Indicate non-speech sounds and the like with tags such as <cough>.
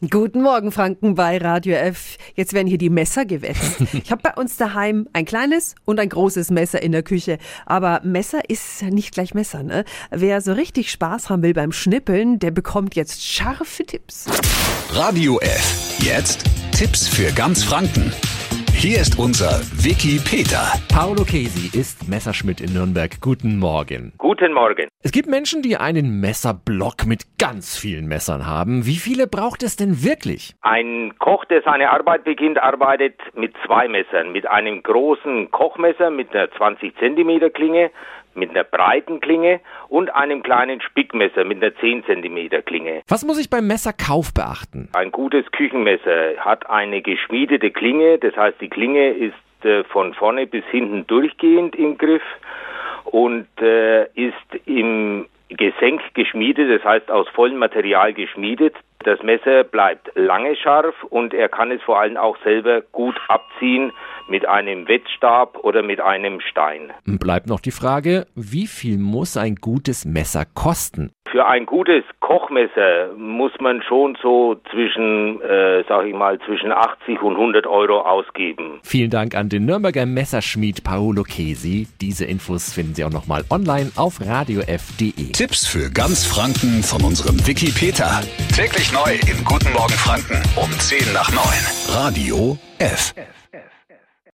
Guten Morgen, Franken bei Radio F. Jetzt werden hier die Messer gewetzt. <laughs> Ich habe bei uns daheim ein kleines und ein großes Messer in der Küche. Aber Messer ist nicht gleich Messer, ne? Wer so richtig Spaß haben will beim Schnippeln, der bekommt jetzt scharfe Tipps. Radio F. Jetzt Tipps für ganz Franken. Hier ist unser Wiki Peter. Paolo Chesi ist Messerschmidt in Nürnberg. Guten Morgen. Guten Morgen. Es gibt Menschen, die einen Messerblock mit ganz vielen Messern haben. Wie viele braucht es denn wirklich? Ein Koch, der seine Arbeit beginnt, arbeitet mit zwei Messern. Mit einem großen Kochmesser mit einer 20 Zentimeter Klinge, mit einer breiten Klinge und einem kleinen Spickmesser mit einer 10 Zentimeter Klinge. Was muss ich beim Messerkauf beachten? Ein gutes Küchenmesser hat eine geschmiedete Klinge, das heißt die Klinge ist äh, von vorne bis hinten durchgehend im Griff und äh, ist im Gesenk geschmiedet, das heißt aus vollem Material geschmiedet. Das Messer bleibt lange scharf und er kann es vor allem auch selber gut abziehen mit einem Wettstab oder mit einem Stein. Bleibt noch die Frage, wie viel muss ein gutes Messer kosten? Für ein gutes Kochmesser muss man schon so zwischen, äh, sag ich mal, zwischen 80 und 100 Euro ausgeben. Vielen Dank an den Nürnberger Messerschmied Paolo Chesi. Diese Infos finden Sie auch nochmal online auf radiof.de. Tipps für ganz Franken von unserem Wiki Peter. Täglich neu im Guten Morgen Franken um 10 nach 9. Radio F.